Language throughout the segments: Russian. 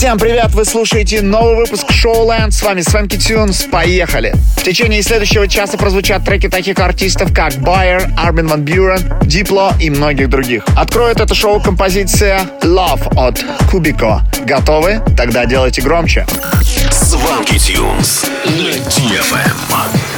Всем привет! Вы слушаете новый выпуск Showland. С вами Свенки Тюнс. Поехали! В течение следующего часа прозвучат треки таких артистов, как Байер, Армин Ван Бюрен, Дипло и многих других. Откроет это шоу композиция Love от Кубико. Готовы? Тогда делайте громче. Сванки Тюнс на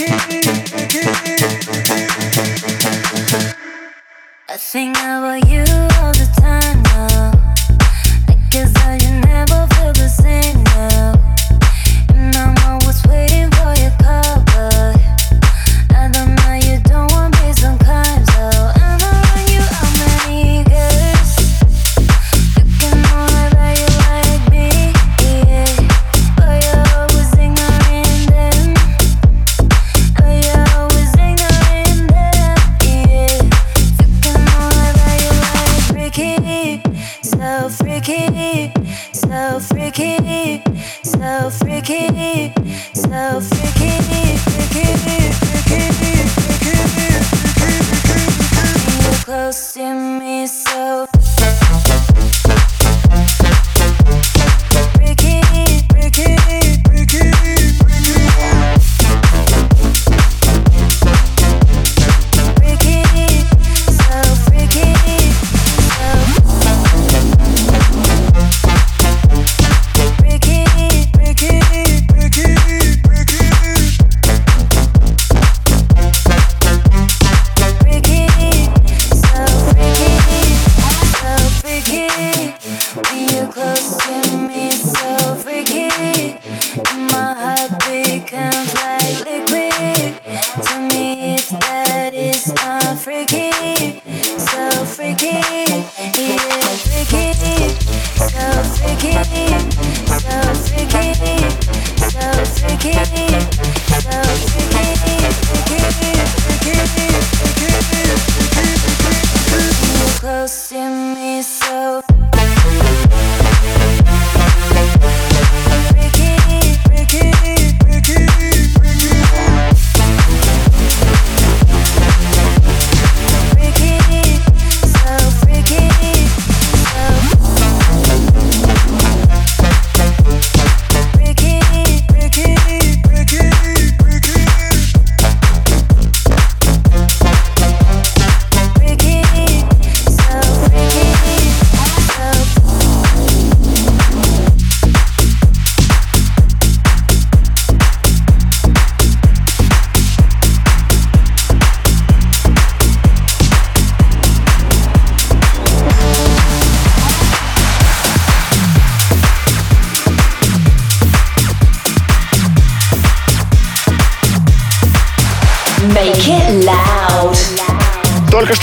I think I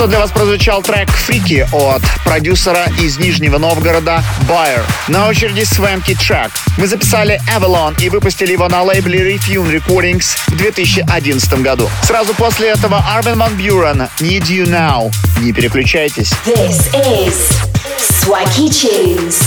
что для вас прозвучал трек «Фрики» от продюсера из Нижнего Новгорода Байер. На очереди Свенки трек. Мы записали Avalon и выпустили его на лейбле Refune Recordings в 2011 году. Сразу после этого Armin Van Buren Need You Now. Не переключайтесь. This is Swanky Tunes.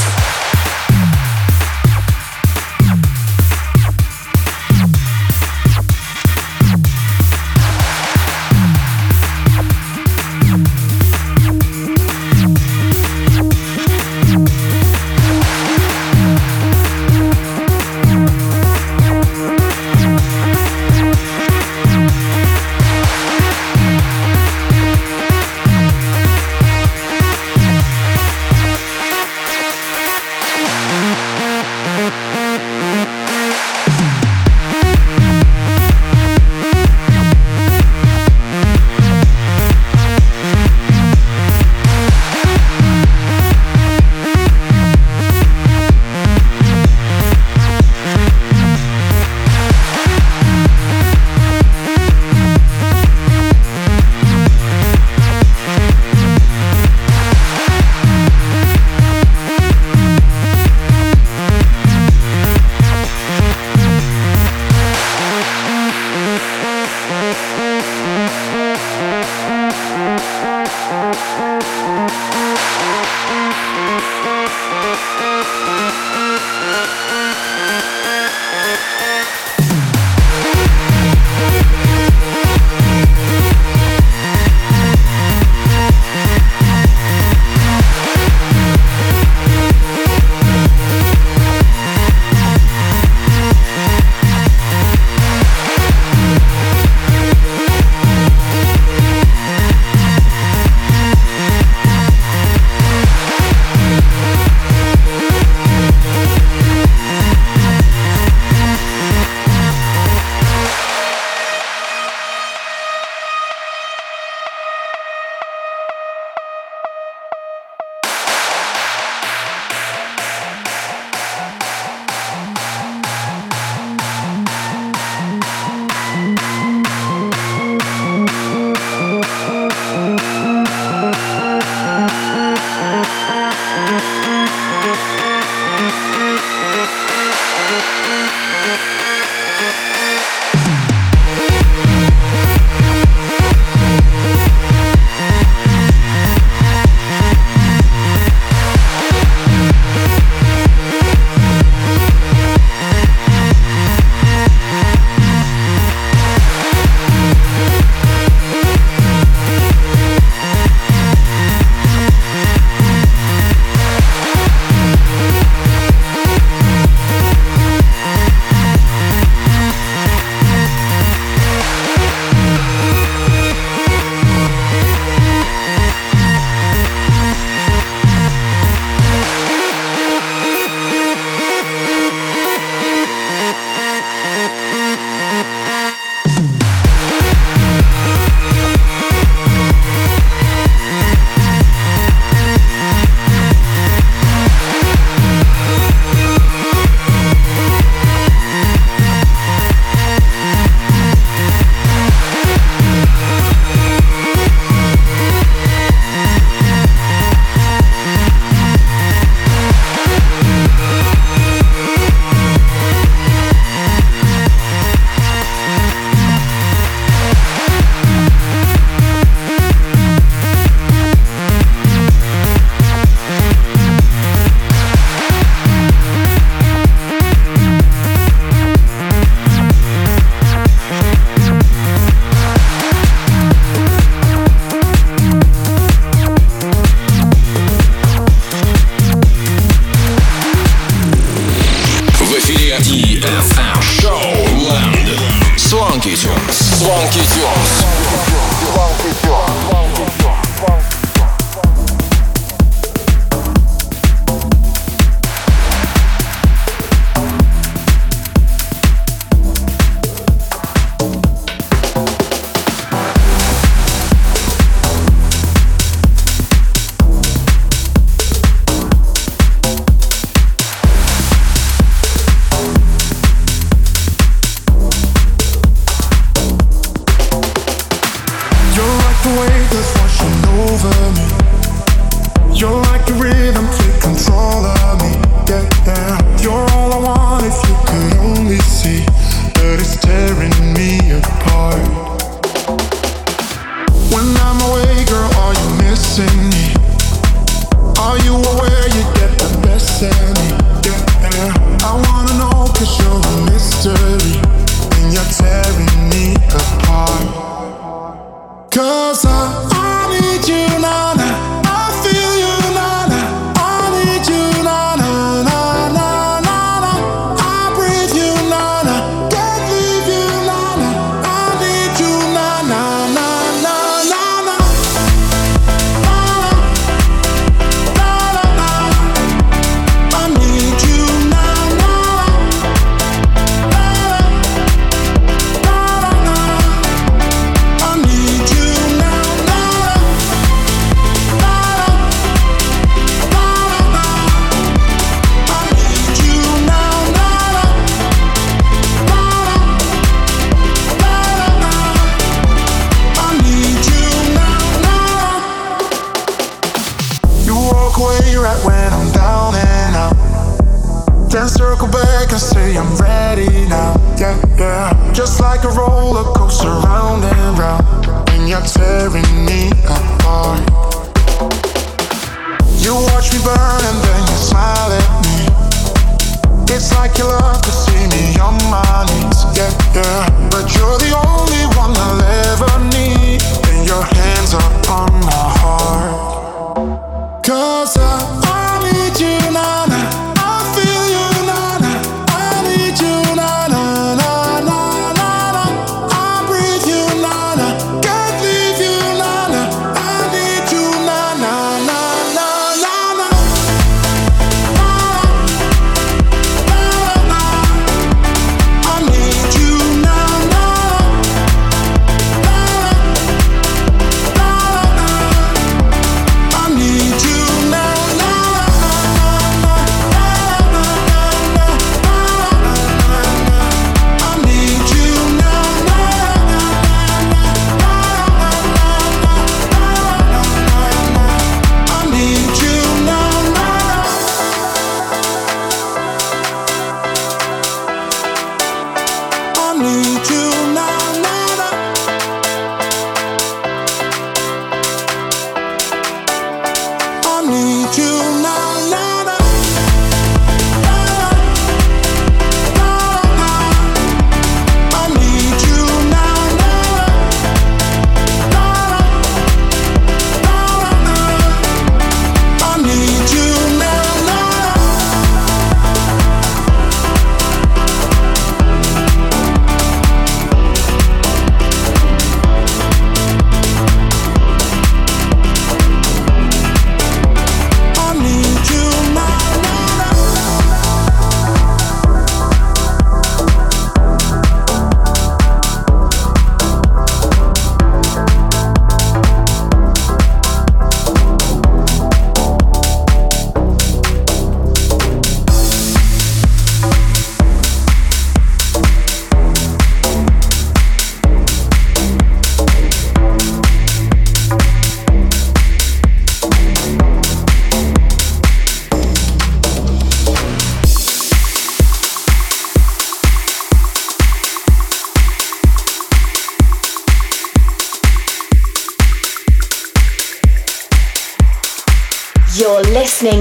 off the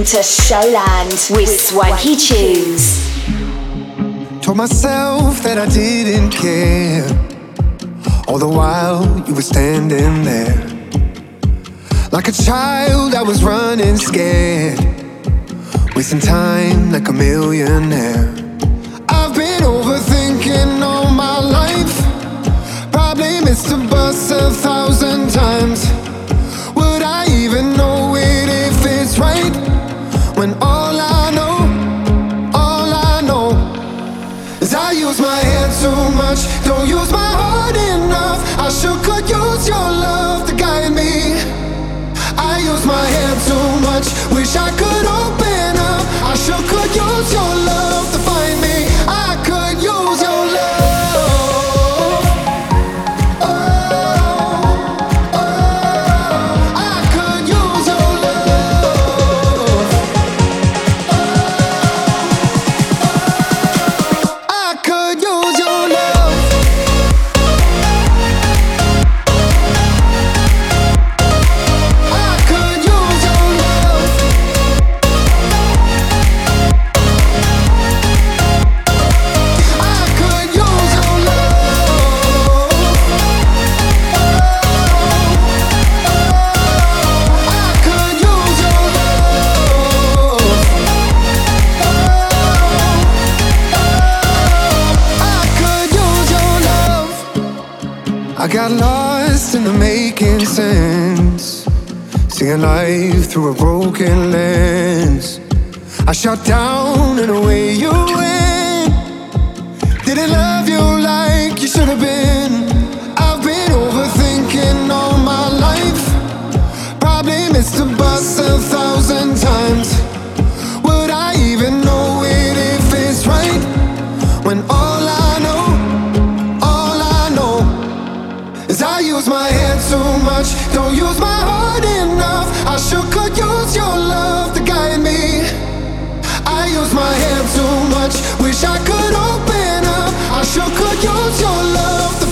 to Showland with Swanky Tunes. Told myself that I didn't care. All the while you were standing there. Like a child, I was running scared. Wasting time like a millionaire. I've been overthinking all my life. Probably missed a bus a thousand times. When all I know, all I know is I use my head too much, don't use my heart enough. I sure could use your love to guide me. I use my head too much, wish I could open up. I sure could use your love Seeing life through a broken lens. I shut down in the way you went. so much. Wish I could open up. I sure could use your love.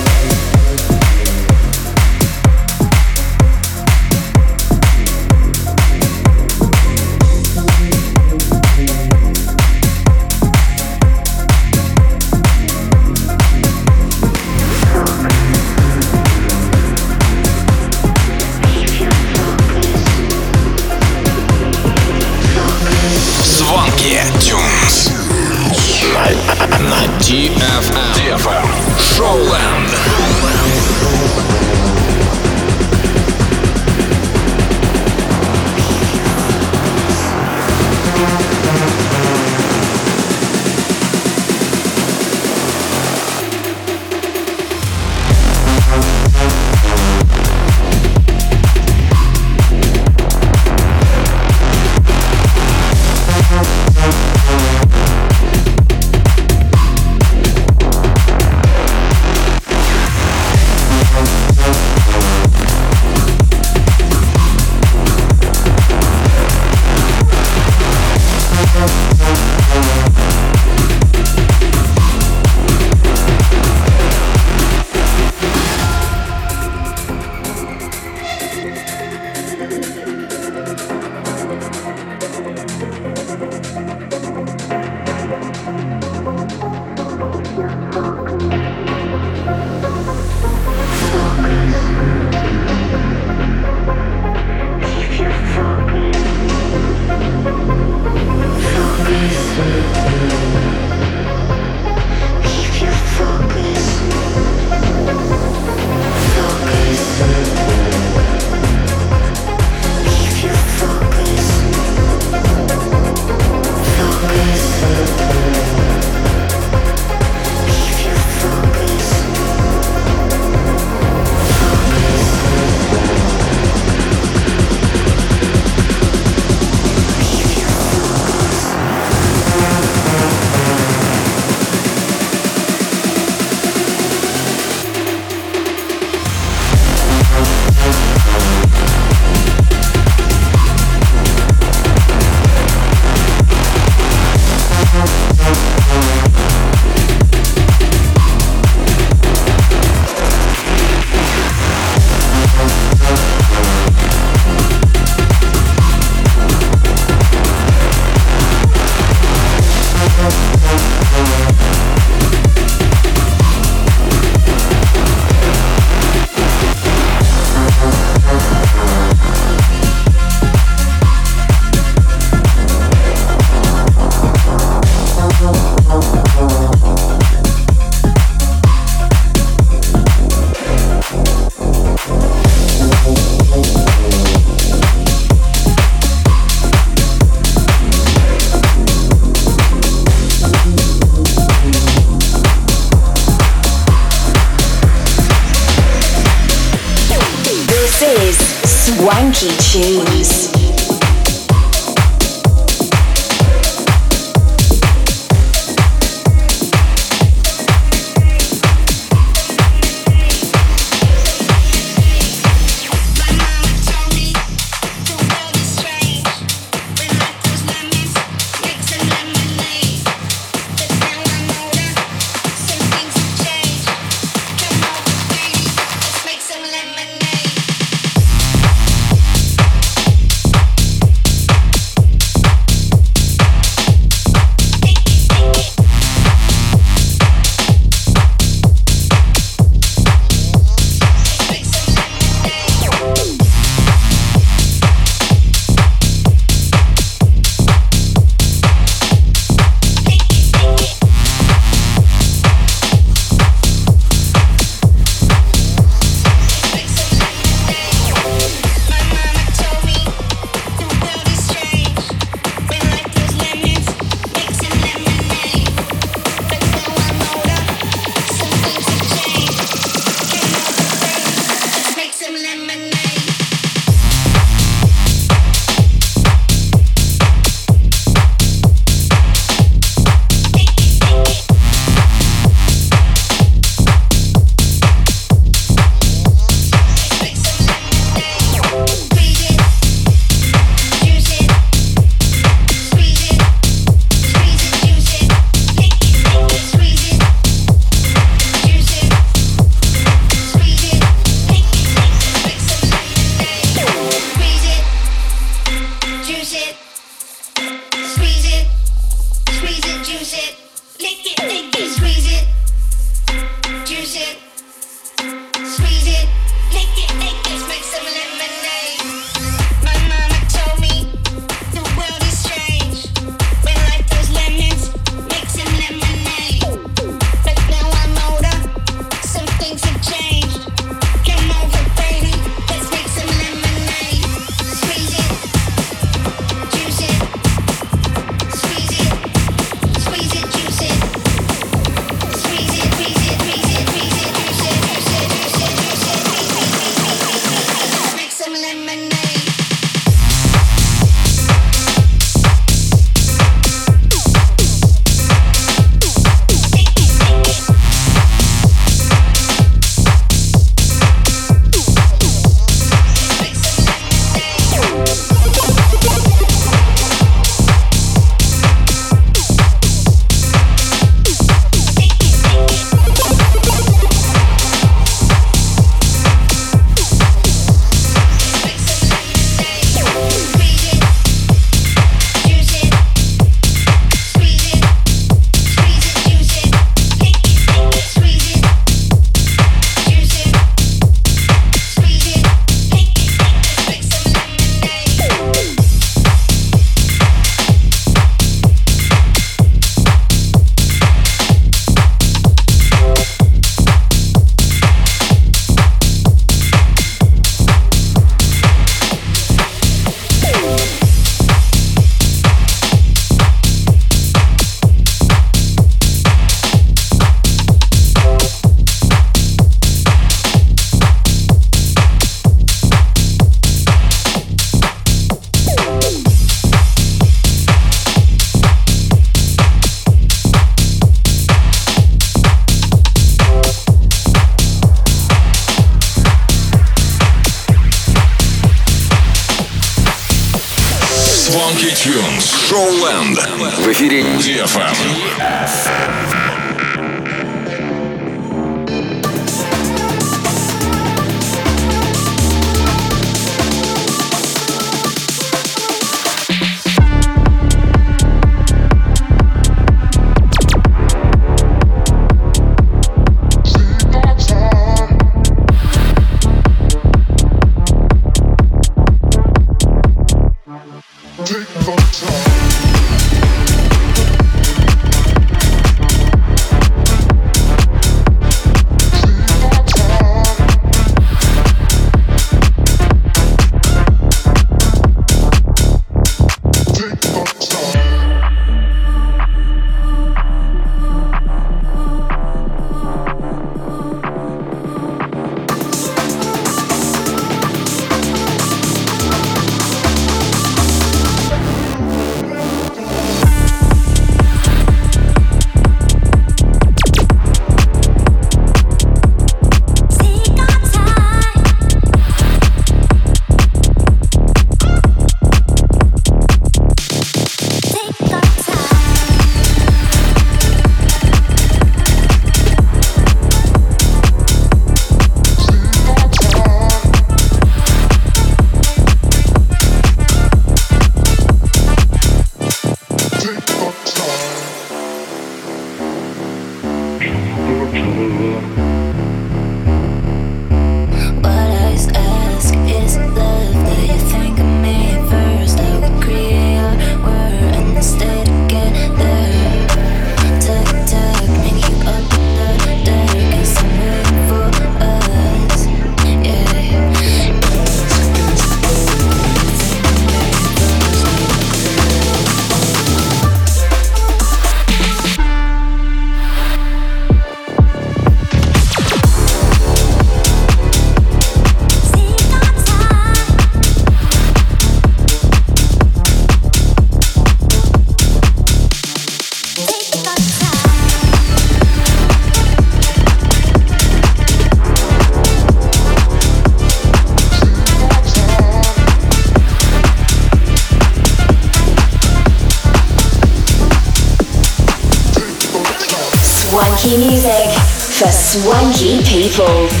Unfolds.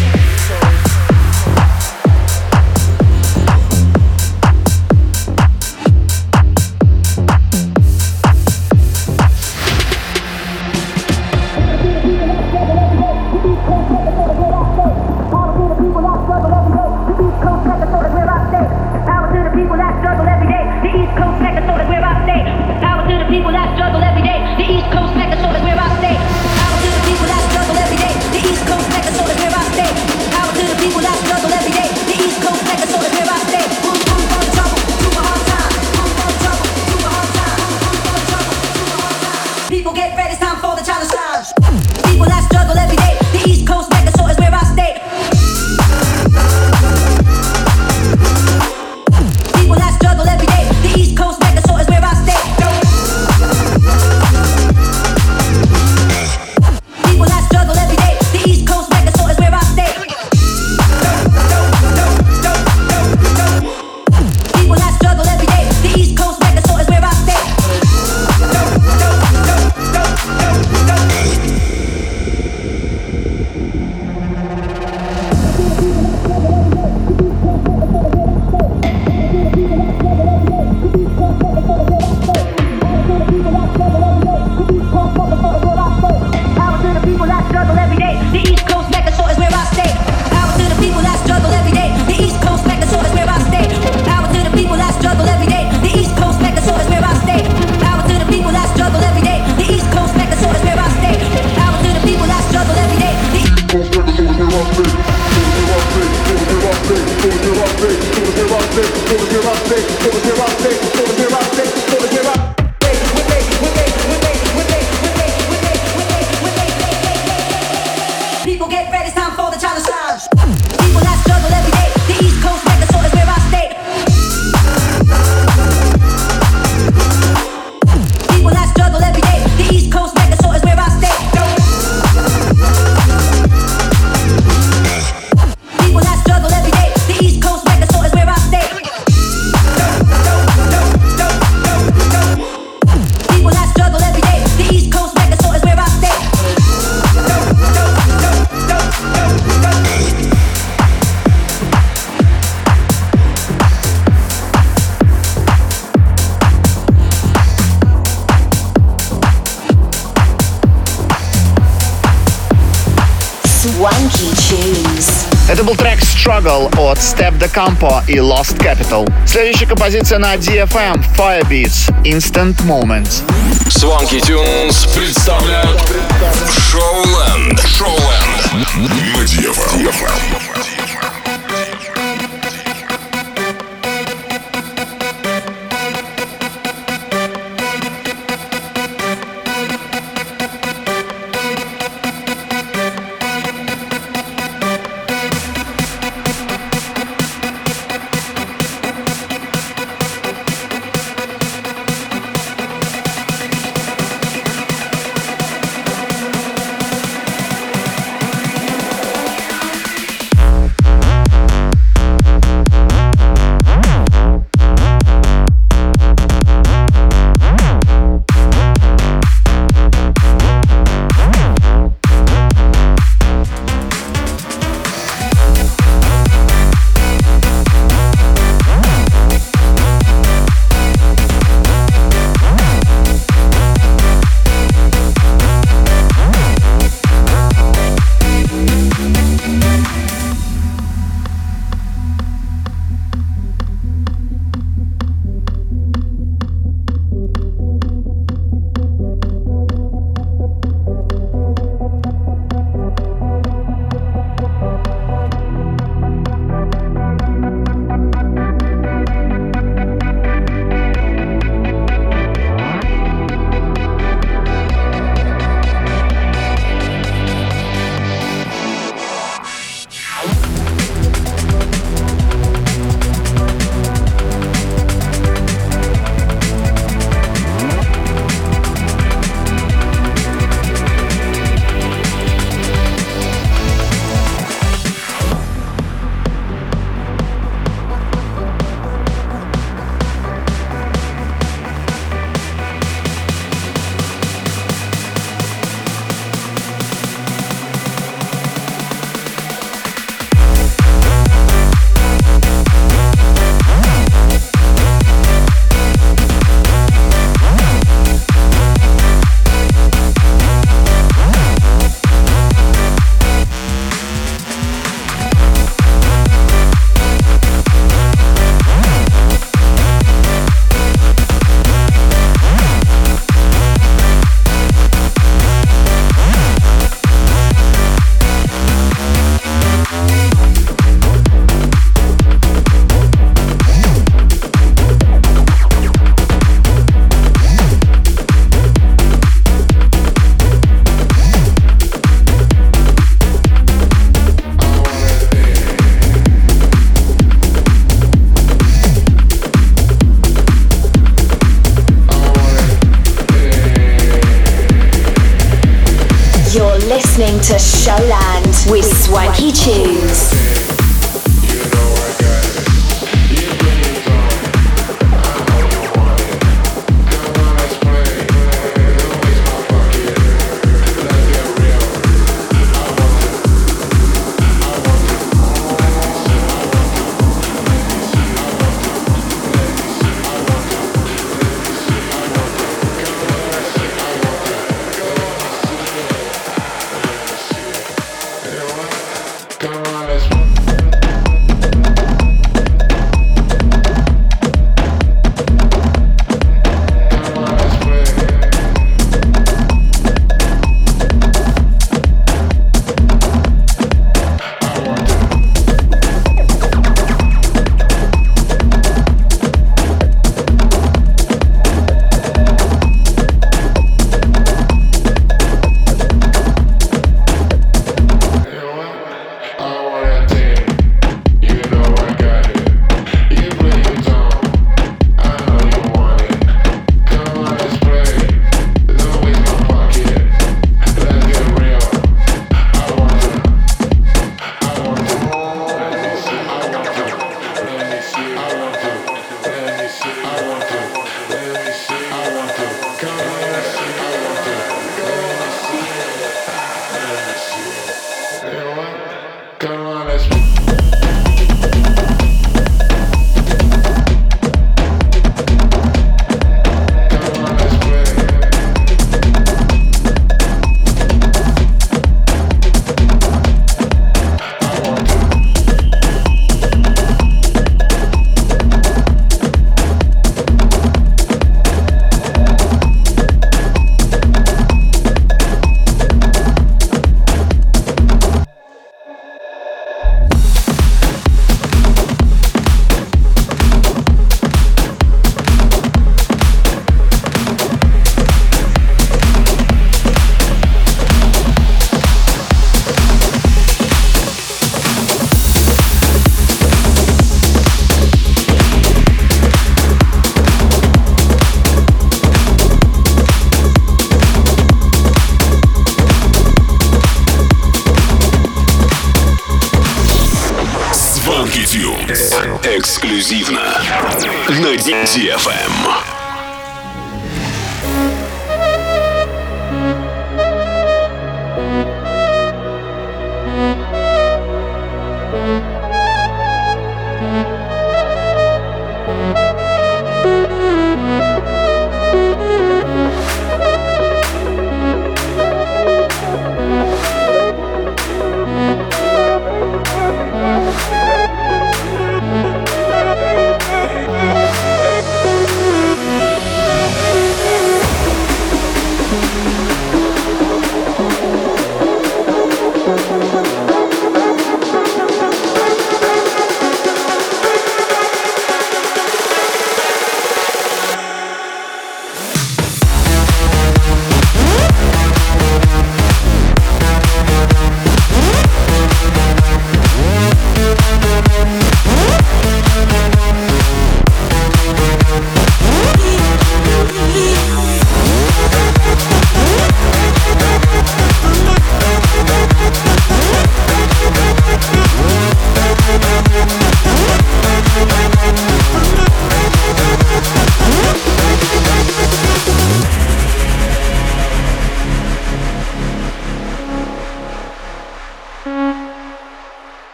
Step the Campo и Lost Capital. Следующая композиция на DFM Firebeats Instant Moments. Swanky Tunes представляют Шоуленд. Шоуленд. На DFM. Come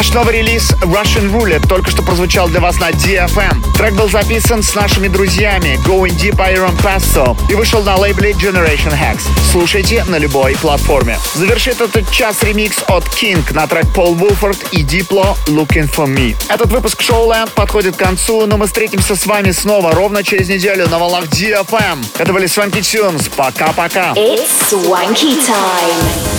Наш новый релиз Russian Roulette только что прозвучал для вас на DFM. Трек был записан с нашими друзьями Going Deep Iron Pasto и вышел на лейбле Generation Hex. Слушайте на любой платформе. Завершит этот час ремикс от King на трек Paul Wolford и Diplo Looking For Me. Этот выпуск Showland подходит к концу, но мы встретимся с вами снова ровно через неделю на волнах DFM. Это были Swanky Tunes. Пока-пока. It's Swanky Time.